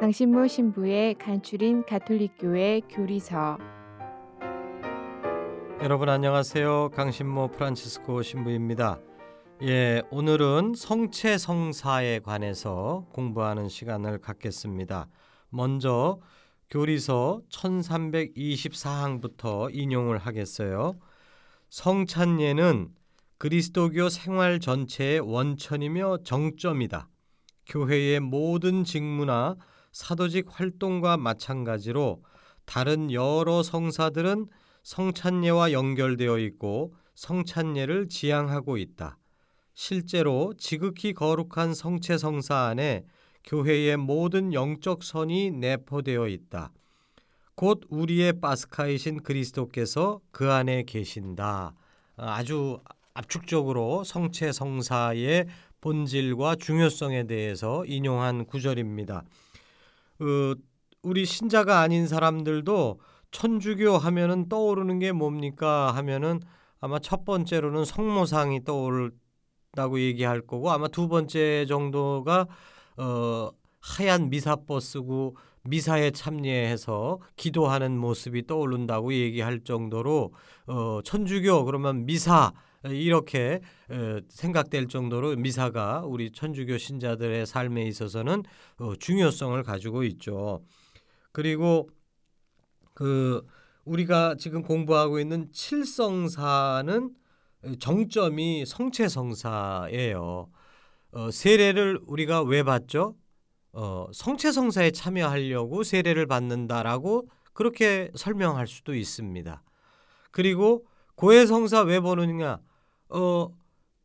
강신모 신부의 간추린 가톨릭교회 교리서 여러분 안녕하세요. 강신모 프란치스코 신부입니다. 예, 오늘은 성체 성사에 관해서 공부하는 시간을 갖겠습니다. 먼저 교리서 1324항부터 인용을 하겠어요. 성찬예는 그리스도교 생활 전체의 원천이며 정점이다. 교회의 모든 직무나 사도직 활동과 마찬가지로 다른 여러 성사들은 성찬예와 연결되어 있고 성찬예를 지향하고 있다. 실제로 지극히 거룩한 성체 성사 안에 교회의 모든 영적 선이 내포되어 있다. 곧 우리의 파스카이신 그리스도께서 그 안에 계신다. 아주 압축적으로 성체 성사의 본질과 중요성에 대해서 인용한 구절입니다. 그 우리 신자가 아닌 사람들도 천주교 하면은 떠오르는 게 뭡니까? 하면은 아마 첫 번째로는 성모상이 떠오른다고 얘기할 거고 아마 두 번째 정도가 어 하얀 미사버 쓰고 미사에 참여해서 기도하는 모습이 떠오른다고 얘기할 정도로 어 천주교 그러면 미사 이렇게 생각될 정도로 미사가 우리 천주교 신자들의 삶에 있어서는 어, 중요성을 가지고 있죠. 그리고 그 우리가 지금 공부하고 있는 칠성사는 정점이 성체성사예요. 어, 세례를 우리가 왜 받죠? 어, 성체성사에 참여하려고 세례를 받는다라고 그렇게 설명할 수도 있습니다. 그리고 고해성사 왜 보느냐? 어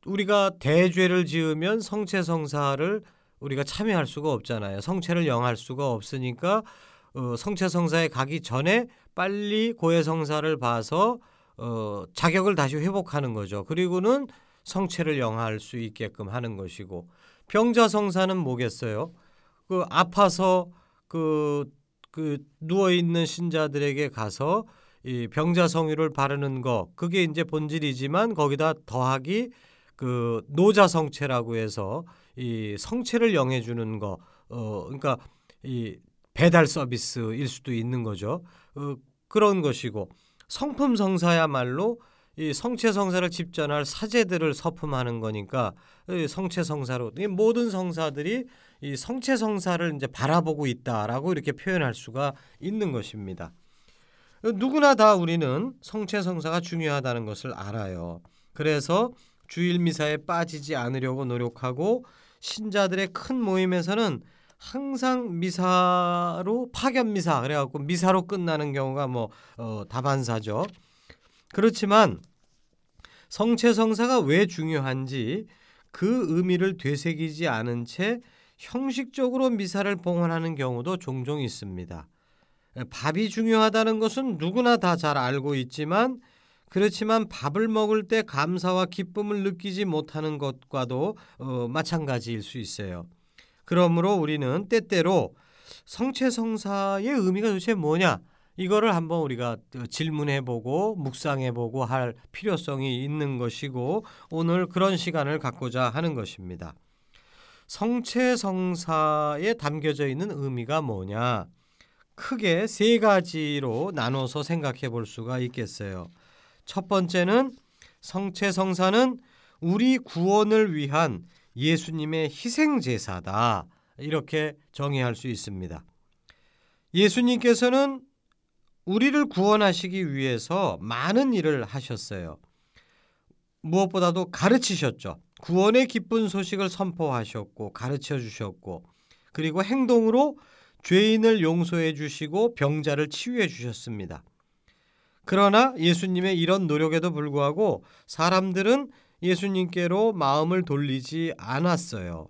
우리가 대죄를 지으면 성체 성사를 우리가 참여할 수가 없잖아요. 성체를 영할 수가 없으니까 어, 성체 성사에 가기 전에 빨리 고해 성사를 봐서 어, 자격을 다시 회복하는 거죠. 그리고는 성체를 영할 수 있게끔 하는 것이고 병자 성사는 뭐겠어요? 그 아파서 그, 그 누워 있는 신자들에게 가서 이 병자 성유를 바르는 거 그게 이제 본질이지만 거기다 더하기 그 노자 성체라고 해서 이 성체를 영해 주는 거 어 그러니까 이 배달 서비스일 수도 있는 거죠. 어, 그런 것이고 성품 성사야말로 이 성체 성사를 집전할 사제들을 서품하는 거니까 성체 성사로 모든 성사들이 이 성체 성사를 이제 바라보고 있다라고 이렇게 표현할 수가 있는 것입니다. 누구나 다 우리는 성체 성사가 중요하다는 것을 알아요. 그래서 주일 미사에 빠지지 않으려고 노력하고 신자들의 큰 모임에서는 항상 미사로 파견 미사 그래갖고 미사로 끝나는 경우가 뭐 어, 다반사죠. 그렇지만 성체 성사가 왜 중요한지 그 의미를 되새기지 않은 채 형식적으로 미사를 봉헌하는 경우도 종종 있습니다. 밥이 중요하다는 것은 누구나 다 잘 알고 있지만 그렇지만 밥을 먹을 때 감사와 기쁨을 느끼지 못하는 것과도 어, 마찬가지일 수 있어요. 그러므로 우리는 때때로 성체성사의 의미가 도대체 뭐냐 이거를 한번 우리가 질문해보고 묵상해보고 할 필요성이 있는 것이고 오늘 그런 시간을 갖고자 하는 것입니다. 성체성사에 담겨져 있는 의미가 뭐냐? 크게 세 가지로 나눠서 생각해 볼 수가 있겠어요. 첫 번째는 성체 성사는 우리 구원을 위한 예수님의 희생 제사다. 이렇게 정의할 수 있습니다. 예수님께서는 우리를 구원하시기 위해서 많은 일을 하셨어요. 무엇보다도 가르치셨죠. 구원의 기쁜 소식을 선포하셨고 가르쳐 주셨고 그리고 행동으로 죄인을 용서해 주시고 병자를 치유해 주셨습니다. 그러나 예수님의 이런 노력에도 불구하고 사람들은 예수님께로 마음을 돌리지 않았어요.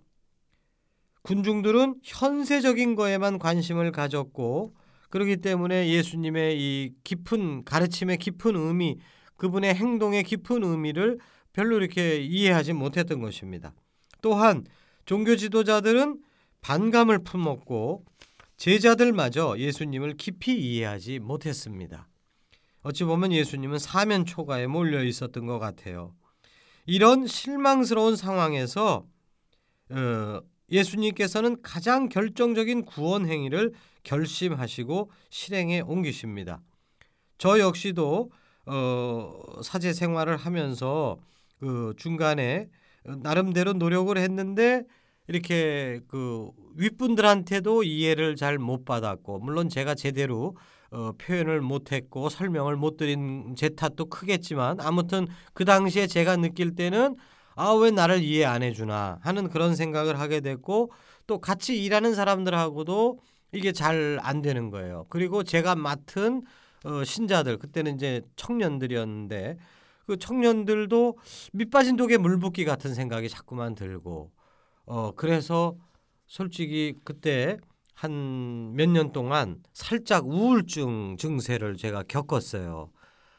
군중들은 현세적인 거에만 관심을 가졌고 그렇기 때문에 예수님의 이 깊은 가르침의 깊은 의미, 그분의 행동의 깊은 의미를 별로 이렇게 이해하지 못했던 것입니다. 또한 종교 지도자들은 반감을 품었고 제자들마저 예수님을 깊이 이해하지 못했습니다. 어찌 보면 예수님은 사면 초가에 몰려 있었던 것 같아요. 이런 실망스러운 상황에서 어, 예수님께서는 가장 결정적인 구원 행위를 결심하시고 실행에 옮기십니다. 저 역시도 어, 사제 생활을 하면서 그 중간에 나름대로 노력을 했는데 이렇게 그 윗분들한테도 이해를 잘 못 받았고 물론 제가 제대로 어, 표현을 못했고 설명을 못 드린 제 탓도 크겠지만 아무튼 그 당시에 제가 느낄 때는 아 왜 나를 이해 안 해주나 하는 그런 생각을 하게 됐고 또 같이 일하는 사람들하고도 이게 잘 안 되는 거예요. 그리고 제가 맡은 어, 신자들 그때는 이제 청년들이었는데 그 청년들도 밑빠진 독에 물 붓기 같은 생각이 자꾸만 들고 어 그래서 솔직히 그때 한 몇 년 동안 살짝 우울증 증세를 제가 겪었어요.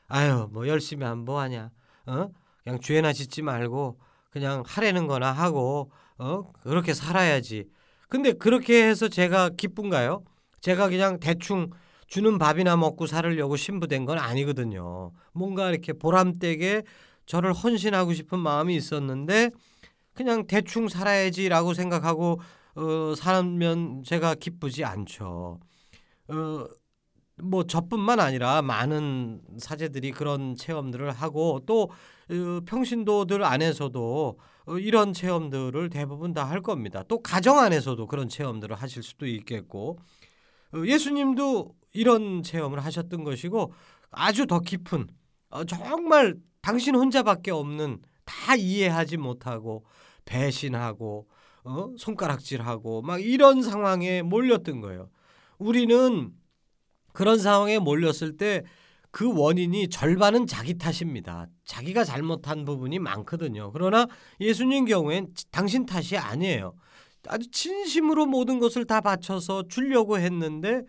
아유 뭐 열심히 하면 뭐 하냐 어 그냥 죄나 짓지 말고 그냥 하라는 거나 하고 어 그렇게 살아야지. 근데 그렇게 해서 제가 기쁜가요? 제가 그냥 대충 주는 밥이나 먹고 살으려고 신부된 건 아니거든요. 뭔가 이렇게 보람되게 저를 헌신하고 싶은 마음이 있었는데 그냥 대충 살아야지라고 생각하고 어, 살면 제가 기쁘지 않죠. 어, 뭐 저뿐만 아니라 많은 사제들이 그런 체험들을 하고 또 어, 평신도들 안에서도 어, 이런 체험들을 대부분 다 할 겁니다. 또 가정 안에서도 그런 체험들을 하실 수도 있겠고 어, 예수님도 이런 체험을 하셨던 것이고 아주 더 깊은 어, 정말 당신 혼자밖에 없는 다 이해하지 못하고 배신하고 어? 손가락질하고 막 이런 상황에 몰렸던 거예요. 우리는 그런 상황에 몰렸을 때 그 원인이 절반은 자기 탓입니다. 자기가 잘못한 부분이 많거든요. 그러나 예수님 경우엔 당신 탓이 아니에요. 아주 진심으로 모든 것을 다 바쳐서 주려고 했는데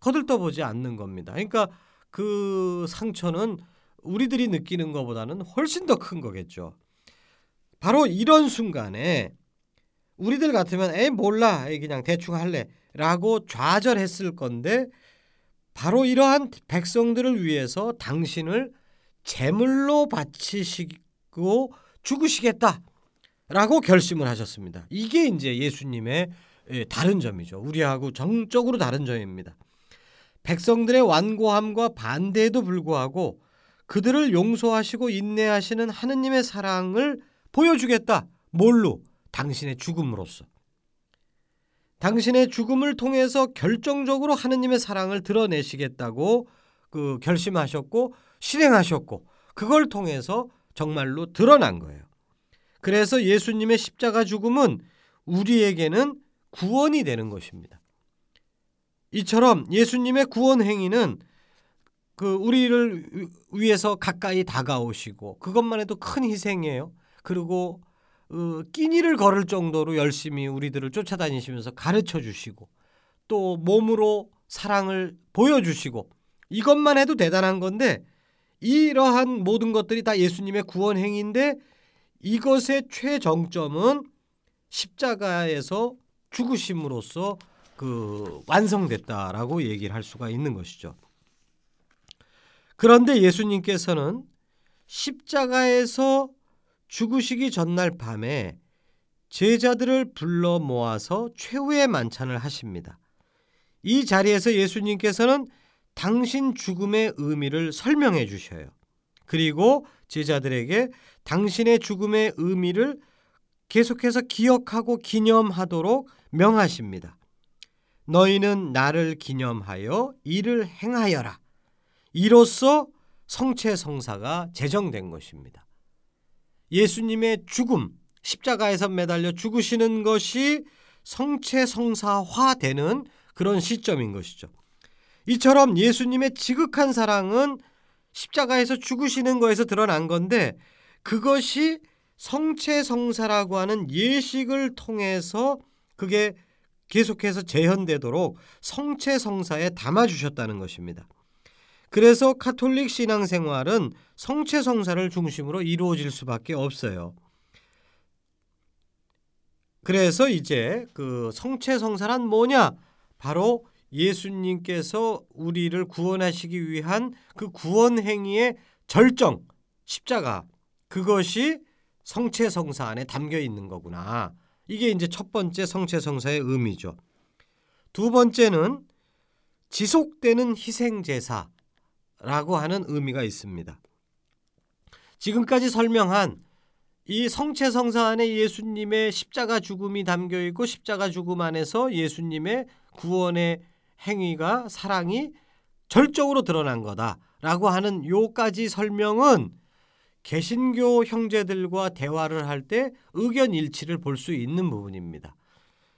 거들떠보지 않는 겁니다. 그러니까 그 상처는 우리들이 느끼는 것보다는 훨씬 더 큰 거겠죠. 바로 이런 순간에 우리들 같으면 에 몰라 그냥 대충 할래라고 좌절했을 건데 바로 이러한 백성들을 위해서 당신을 제물로 바치시고 죽으시겠다라고 결심을 하셨습니다. 이게 이제 예수님의 다른 점이죠. 우리하고 정적으로 다른 점입니다. 백성들의 완고함과 반대에도 불구하고 그들을 용서하시고 인내하시는 하느님의 사랑을 보여주겠다. 뭘로? 당신의 죽음으로써. 당신의 죽음을 통해서 결정적으로 하느님의 사랑을 드러내시겠다고 그 결심하셨고 실행하셨고 그걸 통해서 정말로 드러난 거예요. 그래서 예수님의 십자가 죽음은 우리에게는 구원이 되는 것입니다. 이처럼 예수님의 구원 행위는 그 우리를 위해서 가까이 다가오시고 그것만 해도 큰 희생이에요. 그리고 어, 끼니를 걸을 정도로 열심히 우리들을 쫓아다니시면서 가르쳐 주시고 또 몸으로 사랑을 보여주시고 이것만 해도 대단한 건데 이러한 모든 것들이 다 예수님의 구원 행위인데 이것의 최정점은 십자가에서 죽으심으로써 그 완성됐다라고 얘기를 할 수가 있는 것이죠. 그런데 예수님께서는 십자가에서 죽으시기 전날 밤에 제자들을 불러 모아서 최후의 만찬을 하십니다. 이 자리에서 예수님께서는 당신 죽음의 의미를 설명해 주셔요. 그리고 제자들에게 당신의 죽음의 의미를 계속해서 기억하고 기념하도록 명하십니다. 너희는 나를 기념하여 이를 행하여라. 이로써 성체 성사가 제정된 것입니다. 예수님의 죽음, 십자가에서 매달려 죽으시는 것이 성체 성사화되는 그런 시점인 것이죠. 이처럼 예수님의 지극한 사랑은 십자가에서 죽으시는 거에서 드러난 건데 그것이 성체 성사라고 하는 예식을 통해서 그게 계속해서 재현되도록 성체 성사에 담아 주셨다는 것입니다. 그래서 카톨릭 신앙생활은 성체 성사를 중심으로 이루어질 수밖에 없어요. 그래서 이제 그 성체 성사란 뭐냐? 바로 예수님께서 우리를 구원하시기 위한 그 구원 행위의 절정 십자가 그것이 성체 성사 안에 담겨 있는 거구나. 이게 이제 첫 번째 성체 성사의 의미죠. 두 번째는 지속되는 희생 제사 라고 하는 의미가 있습니다. 지금까지 설명한 이 성체 성사 안에 예수님의 십자가 죽음이 담겨 있고 십자가 죽음 안에서 예수님의 구원의 행위가 사랑이 절적으로 드러난 거다라고 하는 요까지 설명은 개신교 형제들과 대화를 할 때 의견 일치를 볼 수 있는 부분입니다.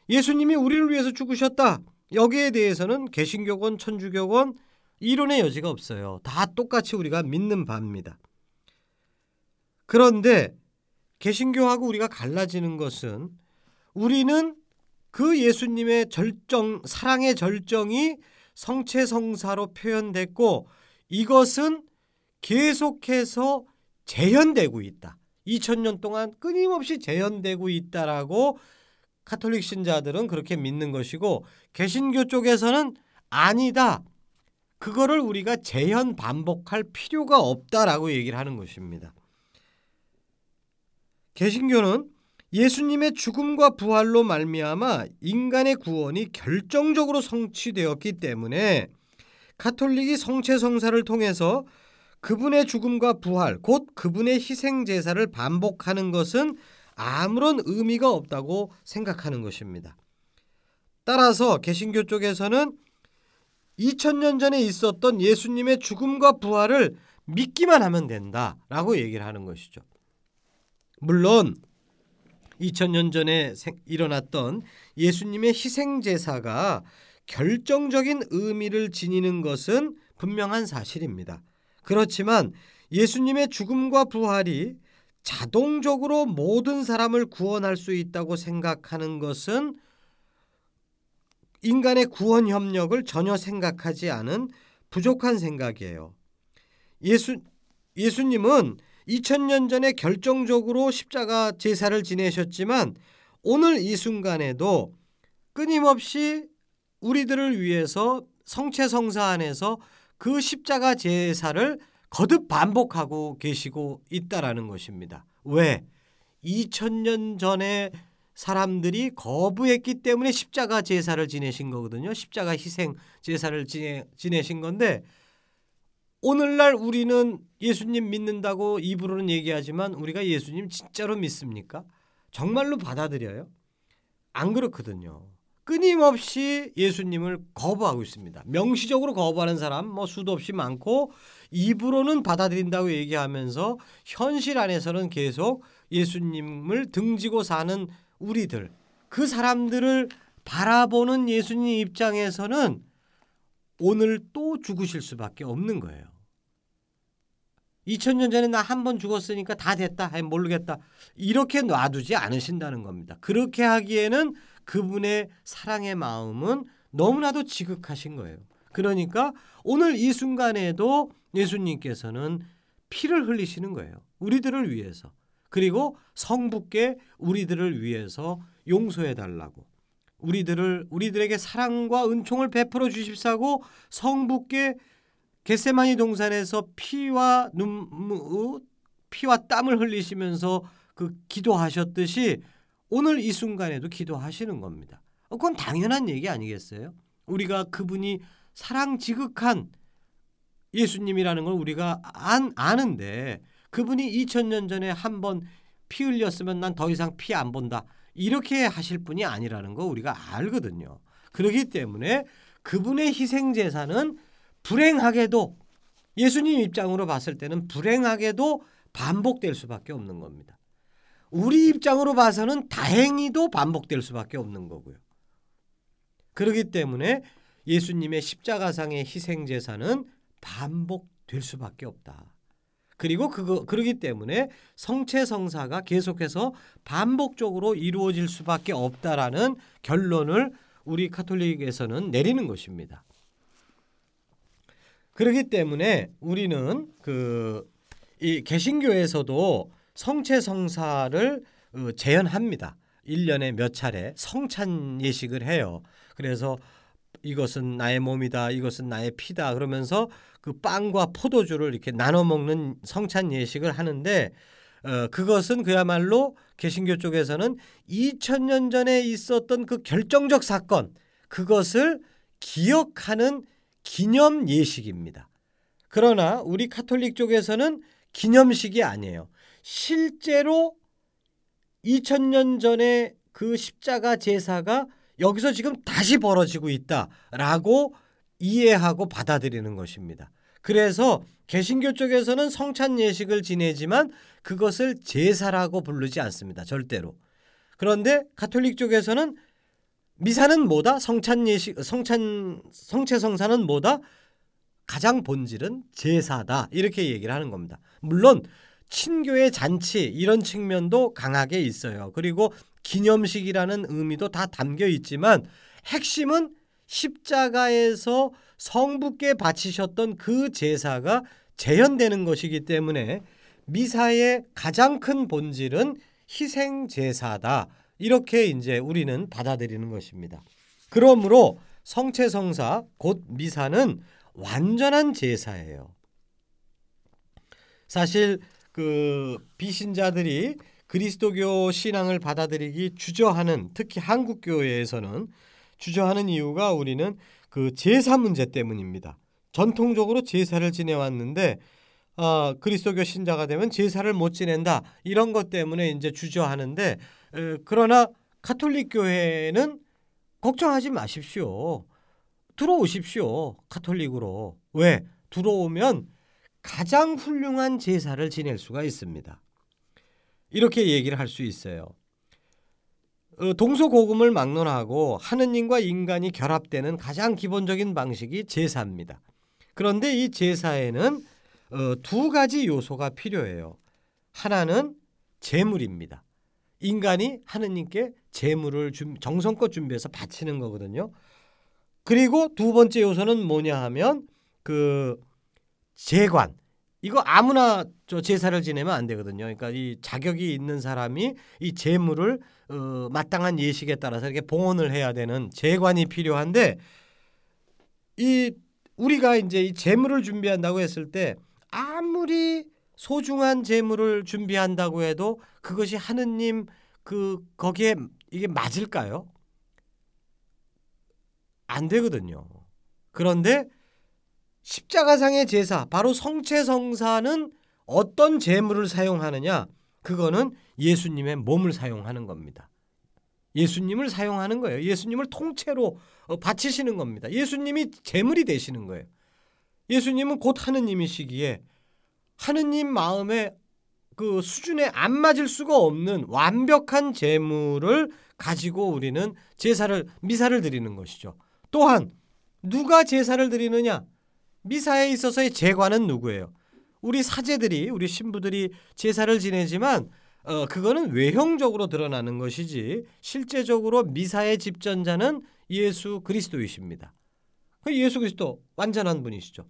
예수님이 우리를 위해서 죽으셨다. 여기에 대해서는 개신교건 천주교건 이론의 여지가 없어요. 다 똑같이 우리가 믿는 바입니다. 그런데 개신교하고 우리가 갈라지는 것은 우리는 그 예수님의 절정 사랑의 절정이 성체성사로 표현됐고 이것은 계속해서 재현되고 있다. 2000년 동안 끊임없이 재현되고 있다라고 카톨릭 신자들은 그렇게 믿는 것이고 개신교 쪽에서는 아니다. 그거를 우리가 재현 반복할 필요가 없다라고 얘기를 하는 것입니다. 개신교는 예수님의 죽음과 부활로 말미암아 인간의 구원이 결정적으로 성취되었기 때문에 카톨릭이 성체 성사를 통해서 그분의 죽음과 부활, 곧 그분의 희생 제사를 반복하는 것은 아무런 의미가 없다고 생각하는 것입니다. 따라서 개신교 쪽에서는 2000년 전에 있었던 예수님의 죽음과 부활을 믿기만 하면 된다라고 얘기를 하는 것이죠. 물론 2000년 전에 일어났던 예수님의 희생 제사가 결정적인 의미를 지니는 것은 분명한 사실입니다. 그렇지만 예수님의 죽음과 부활이 자동적으로 모든 사람을 구원할 수 있다고 생각하는 것은 인간의 구원 협력을 전혀 생각하지 않은 부족한 생각이에요. 예수 예수님은 2000년 전에 결정적으로 십자가 제사를 지내셨지만 오늘 이 순간에도 끊임없이 우리들을 위해서 성체 성사 안에서 그 십자가 제사를 거듭 반복하고 계시고 있다라는 것입니다. 왜? 2000년 전에 사람들이 거부했기 때문에 십자가 제사를 지내신 거거든요. 십자가 희생 제사를 지내, 지내신 건데 오늘날 우리는 예수님 믿는다고 입으로는 얘기하지만 우리가 예수님 진짜로 믿습니까? 정말로 받아들여요? 안 그렇거든요. 끊임없이 예수님을 거부하고 있습니다. 명시적으로 거부하는 사람 뭐 수도 없이 많고 입으로는 받아들인다고 얘기하면서 현실 안에서는 계속 예수님을 등지고 사는 우리들 그 사람들을 바라보는 예수님 입장에서는 오늘 또 죽으실 수밖에 없는 거예요. 2000년 전에 나 한 번 죽었으니까 다 됐다. 모르겠다. 이렇게 놔두지 않으신다는 겁니다. 그렇게 하기에는 그분의 사랑의 마음은 너무나도 지극하신 거예요. 그러니까 오늘 이 순간에도 예수님께서는 피를 흘리시는 거예요. 우리들을 위해서. 그리고 성부께 우리들을 위해서 용서해 달라고. 우리들을 우리들에게 사랑과 은총을 베풀어 주십사고 성부께 겟세마니 동산에서 피와 눈물 피와 땀을 흘리시면서 그 기도하셨듯이 오늘 이 순간에도 기도하시는 겁니다. 그건 당연한 얘기 아니겠어요? 우리가 그분이 사랑 지극한 예수님이라는 걸 우리가 안, 아는데 그분이 2000년 전에 한 번 피 흘렸으면 난 더 이상 피 안 본다. 이렇게 하실 분이 아니라는 거 우리가 알거든요. 그렇기 때문에 그분의 희생 제사는 불행하게도 예수님 입장으로 봤을 때는 불행하게도 반복될 수밖에 없는 겁니다. 우리 입장으로 봐서는 다행히도 반복될 수밖에 없는 거고요. 그렇기 때문에 예수님의 십자가상의 희생 제사는 반복될 수밖에 없다. 그리고 그거 그러기 때문에 성체 성사가 계속해서 반복적으로 이루어질 수밖에 없다라는 결론을 우리 카톨릭에서는 내리는 것입니다. 그렇기 때문에 우리는 그 이 개신교에서도 성체 성사를 어, 재현합니다. 1년에 몇 차례 성찬 예식을 해요. 그래서 이것은 나의 몸이다. 이것은 나의 피다. 그러면서 그 빵과 포도주를 이렇게 나눠 먹는 성찬 예식을 하는데 어, 그것은 그야말로 개신교 쪽에서는 2000년 전에 있었던 그 결정적 사건 그것을 기억하는 기념 예식입니다. 그러나 우리 카톨릭 쪽에서는 기념식이 아니에요. 실제로 2000년 전에 그 십자가 제사가 여기서 지금 다시 벌어지고 있다라고 이해하고 받아들이는 것입니다. 그래서 개신교 쪽에서는 성찬 예식을 지내지만 그것을 제사라고 부르지 않습니다. 절대로. 그런데 가톨릭 쪽에서는 미사는 뭐다? 성찬 예식 성찬 성체 성사는 뭐다? 가장 본질은 제사다. 이렇게 얘기를 하는 겁니다. 물론 친교의 잔치 이런 측면도 강하게 있어요. 그리고 기념식이라는 의미도 다 담겨 있지만 핵심은 십자가에서 성부께 바치셨던 그 제사가 재현되는 것이기 때문에 미사의 가장 큰 본질은 희생 제사다. 이렇게 이제 우리는 받아들이는 것입니다. 그러므로 성체성사 곧 미사는 완전한 제사예요. 사실 그 비신자들이 그리스도교 신앙을 받아들이기 주저하는 특히 한국 교회에서는 주저하는 이유가 우리는 그 제사 문제 때문입니다. 전통적으로 제사를 지내왔는데 어, 그리스도교 신자가 되면 제사를 못 지낸다 이런 것 때문에 이제 주저하는데 에, 그러나 카톨릭 교회는 걱정하지 마십시오. 들어오십시오. 카톨릭으로. 왜? 들어오면 가장 훌륭한 제사를 지낼 수가 있습니다. 이렇게 얘기를 할 수 있어요. 어, 동서고금을 막론하고 하느님과 인간이 결합되는 가장 기본적인 방식이 제사입니다. 그런데 이 제사에는 어, 두 가지 요소가 필요해요. 하나는 제물입니다. 인간이 하느님께 제물을 정성껏 준비해서 바치는 거거든요. 그리고 두 번째 요소는 뭐냐 하면 그 재관 이거 아무나 저 제사를 지내면 안 되거든요. 그러니까 이 자격이 있는 사람이 이 재물을 어, 마땅한 예식에 따라서 이렇게 봉헌을 해야 되는 재관이 필요한데 이 우리가 이제 이 재물을 준비한다고 했을 때 아무리 소중한 재물을 준비한다고 해도 그것이 하느님 그 거기에 이게 맞을까요? 안 되거든요. 그런데 십자가상의 제사, 바로 성체성사는 어떤 제물을 사용하느냐? 그거는 예수님의 몸을 사용하는 겁니다. 예수님을 사용하는 거예요. 예수님을 통째로 어, 바치시는 겁니다. 예수님이 제물이 되시는 거예요. 예수님은 곧 하느님이시기에 하느님 마음에 그 수준에 안 맞을 수가 없는 완벽한 제물을 가지고 우리는 제사를 미사를 드리는 것이죠. 또한 누가 제사를 드리느냐? 미사에 있어서의 제관은 누구예요? 우리 사제들이 우리 신부들이 제사를 지내지만 어 그거는 외형적으로 드러나는 것이지 실제적으로 미사의 집전자는 예수 그리스도이십니다. 그 예수 그리스도 완전한 분이시죠.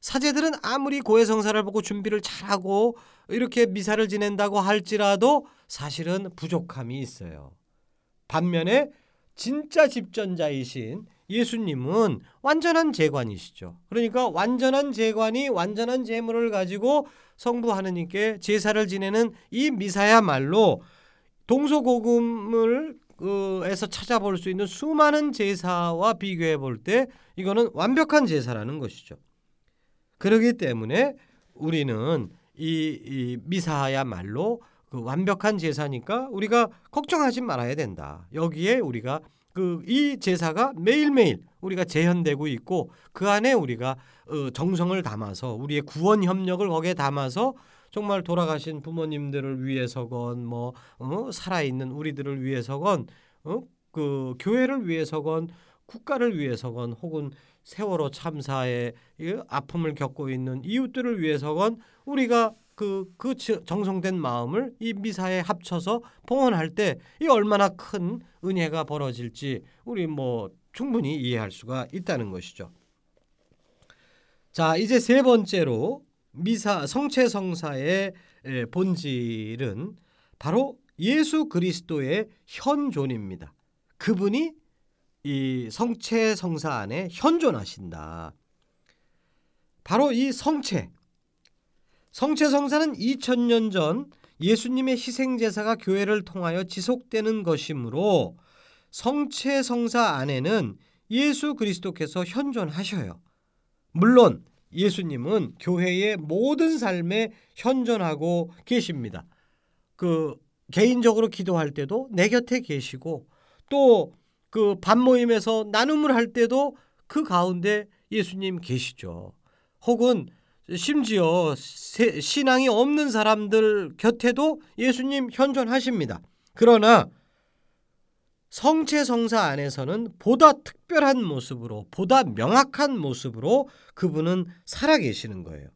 사제들은 아무리 고해성사를 보고 준비를 잘하고 이렇게 미사를 지낸다고 할지라도 사실은 부족함이 있어요. 반면에 진짜 집전자이신 예수님은 완전한 재관이시죠. 그러니까 완전한 재관이 완전한 재물을 가지고 성부 하느님께 제사를 지내는 이 미사야말로 동서고금을 에서 찾아볼 수 있는 수많은 제사와 비교해 볼 때 이거는 완벽한 제사라는 것이죠. 그러기 때문에 우리는 이, 이 미사야말로 그 완벽한 제사니까 우리가 걱정하지 말아야 된다. 여기에 우리가 그 이 제사가 매일매일 우리가 재현되고 있고 그 안에 우리가 어, 정성을 담아서 우리의 구원 협력을 거기에 담아서 정말 돌아가신 부모님들을 위해서건 뭐 어, 살아 있는 우리들을 위해서건 어, 그 교회를 위해서건 국가를 위해서건 혹은 세월호 참사에 아픔을 겪고 있는 이웃들을 위해서건 우리가 그, 그 정성된 마음을 이 미사에 합쳐서 봉헌할 때 이 얼마나 큰 은혜가 벌어질지 우리 뭐 충분히 이해할 수가 있다는 것이죠. 자, 이제 세 번째로 미사 성체 성사의 본질은 바로 예수 그리스도의 현존입니다. 그분이 이 성체 성사 안에 현존하신다. 바로 이 성체 성체 성사는 2000년 전 예수님의 희생 제사가 교회를 통하여 지속되는 것이므로 성체 성사 안에는 예수 그리스도께서 현존하셔요. 물론 예수님은 교회의 모든 삶에 현존하고 계십니다. 그 개인적으로 기도할 때도 내 곁에 계시고 또그 반모임에서 나눔을 할 때도 그 가운데 예수님 계시죠. 혹은 심지어 신앙이 없는 사람들 곁에도 예수님 현존하십니다. 그러나 성체 성사 안에서는 보다 특별한 모습으로 보다 명확한 모습으로 그분은 살아 계시는 거예요.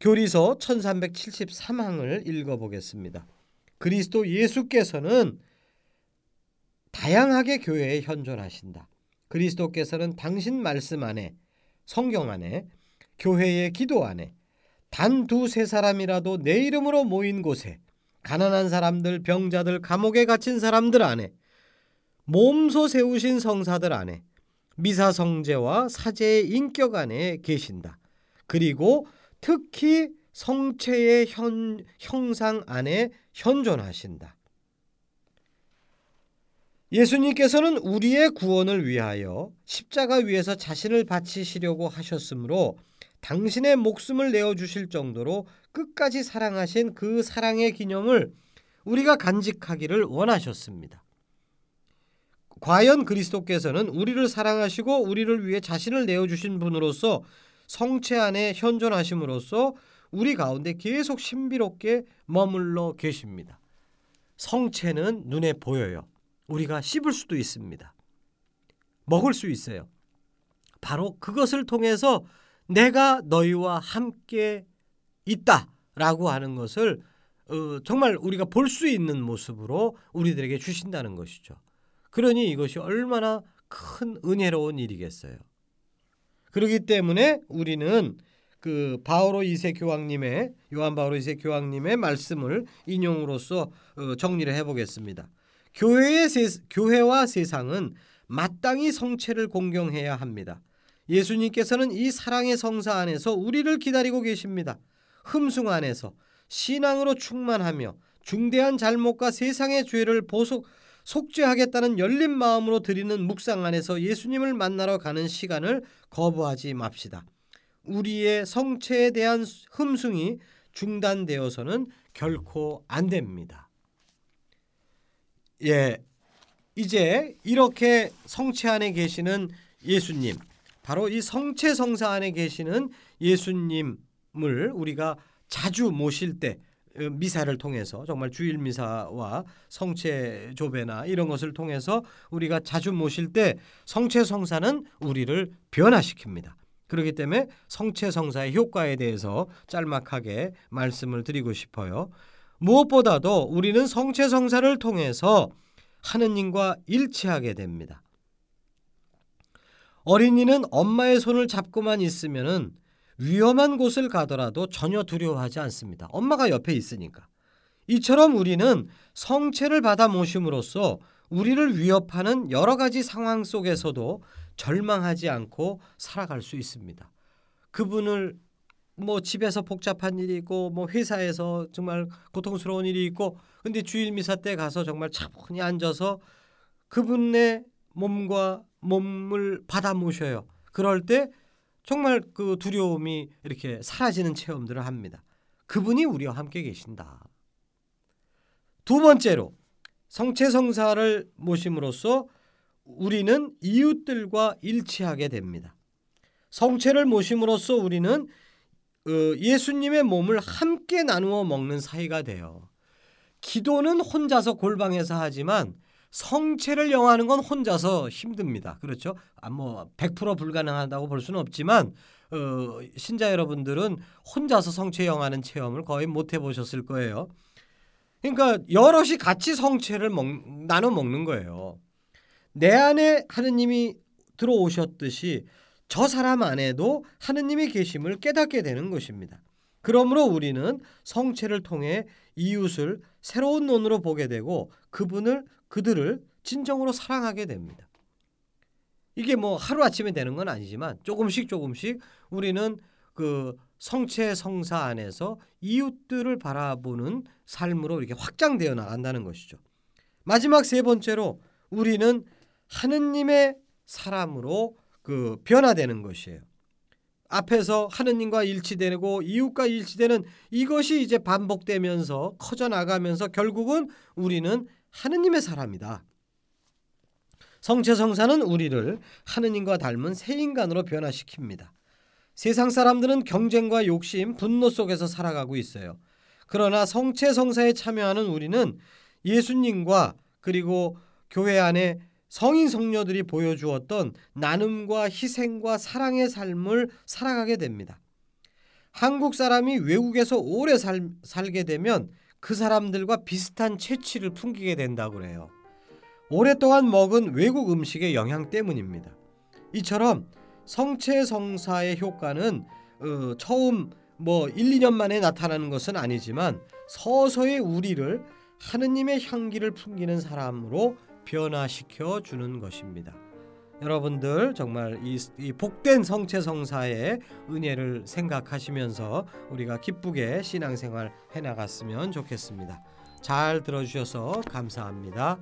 교리서 1373항을 읽어 보겠습니다. 그리스도 예수께서는 다양하게 교회에 현존하신다. 그리스도께서는 당신 말씀 안에 성경 안에 교회의 기도 안에 단 두 세 사람이라도 내 이름으로 모인 곳에 가난한 사람들, 병자들, 감옥에 갇힌 사람들 안에 몸소 세우신 성사들 안에 미사 성제와 사제의 인격 안에 계신다. 그리고 특히 성체의 현, 형상 안에 현존하신다. 예수님께서는 우리의 구원을 위하여 십자가 위에서 자신을 바치시려고 하셨으므로 당신의 목숨을 내어 주실 정도로 끝까지 사랑하신 그 사랑의 기념을 우리가 간직하기를 원하셨습니다. 과연 그리스도께서는 우리를 사랑하시고 우리를 위해 자신을 내어 주신 분으로서 성체 안에 현존하심으로써 우리 가운데 계속 신비롭게 머물러 계십니다. 성체는 눈에 보여요. 우리가 씹을 수도 있습니다. 먹을 수 있어요. 바로 그것을 통해서 내가 너희와 함께 있다라고 하는 것을 어, 정말 우리가 볼 수 있는 모습으로 우리들에게 주신다는 것이죠. 그러니 이것이 얼마나 큰 은혜로운 일이겠어요. 그렇기 때문에 우리는 그 바오로 이세 교황님의 요한 바오로 이세 교황님의 말씀을 인용으로서 어, 정리를 해보겠습니다. 교회의 세, 교회와 세상은 마땅히 성체를 공경해야 합니다. 예수님께서는 이 사랑의 성사 안에서 우리를 기다리고 계십니다. 흠숭 안에서 신앙으로 충만하며 중대한 잘못과 세상의 죄를 보속 속죄하겠다는 열린 마음으로 드리는 묵상 안에서 예수님을 만나러 가는 시간을 거부하지 맙시다. 우리의 성체에 대한 흠숭이 중단되어서는 결코 안 됩니다. 예. 이제 이렇게 성체 안에 계시는 예수님 바로 이 성체 성사 안에 계시는 예수님을 우리가 자주 모실 때 어, 미사를 통해서 정말 주일 미사와 성체 조배나 이런 것을 통해서 우리가 자주 모실 때 성체 성사는 우리를 변화시킵니다. 그렇기 때문에 성체 성사의 효과에 대해서 짤막하게 말씀을 드리고 싶어요. 무엇보다도 우리는 성체 성사를 통해서 하느님과 일치하게 됩니다. 어린이는 엄마의 손을 잡고만 있으면은 위험한 곳을 가더라도 전혀 두려워하지 않습니다. 엄마가 옆에 있으니까. 이처럼 우리는 성체를 받아 모심으로써 우리를 위협하는 여러 가지 상황 속에서도 절망하지 않고 살아갈 수 있습니다. 그분을 뭐 집에서 복잡한 일이 있고 뭐 회사에서 정말 고통스러운 일이 있고 근데 주일 미사 때 가서 정말 차분히 앉아서 그분의 몸과 몸을 받아 모셔요. 그럴 때 정말 그 두려움이 이렇게 사라지는 체험들을 합니다. 그분이 우리와 함께 계신다. 두 번째로 성체성사를 모심으로써 우리는 이웃들과 일치하게 됩니다. 성체를 모심으로써 우리는 어, 예수님의 몸을 함께 나누어 먹는 사이가 돼요. 기도는 혼자서 골방에서 하지만 성체를 영하는 건 혼자서 힘듭니다. 그렇죠? 아, 뭐100% 불가능하다고 볼 수는 없지만 어, 신자 여러분들은 혼자서 성체 영하는 체험을 거의 못 해보셨을 거예요. 그러니까 여럿이 같이 성체를 먹, 나눠 먹는 거예요. 내 안에 하느님이 들어오셨듯이 저 사람 안에도 하느님의 계심을 깨닫게 되는 것입니다. 그러므로 우리는 성체를 통해 이웃을 새로운 눈으로 보게 되고 그분을 그들을 진정으로 사랑하게 됩니다. 이게 뭐 하루 아침에 되는 건 아니지만 조금씩 조금씩 우리는 그 성체 성사 안에서 이웃들을 바라보는 삶으로 이렇게 확장되어 나간다는 것이죠. 마지막 세 번째로 우리는 하느님의 사람으로 그 변화되는 것이에요. 앞에서 하느님과 일치되고 이웃과 일치되는 이것이 이제 반복되면서 커져 나가면서 결국은 우리는 하느님의 사람이다. 성체성사는 우리를 하느님과 닮은 새 인간으로 변화시킵니다. 세상 사람들은 경쟁과 욕심, 분노 속에서 살아가고 있어요. 그러나 성체성사에 참여하는 우리는 예수님과 그리고 교회 안에 성인 성녀들이 보여주었던 나눔과 희생과 사랑의 삶을 살아가게 됩니다. 한국 사람이 외국에서 오래 살, 살게 되면 그 사람들과 비슷한 체취를 풍기게 된다고 그래요. 오랫동안 먹은 외국 음식의 영향 때문입니다. 이처럼 성체 성사의 효과는 어, 처음 뭐 1, 2년 만에 나타나는 것은 아니지만 서서히 우리를 하느님의 향기를 풍기는 사람으로 변화시켜 주는 것입니다. 여러분들 정말 이, 이, 복된 성체 성사의 은혜를 생각하시면서 우리가 기쁘게 신앙생활 해 나갔으면 좋겠습니다. 잘 들어주셔서 감사합니다.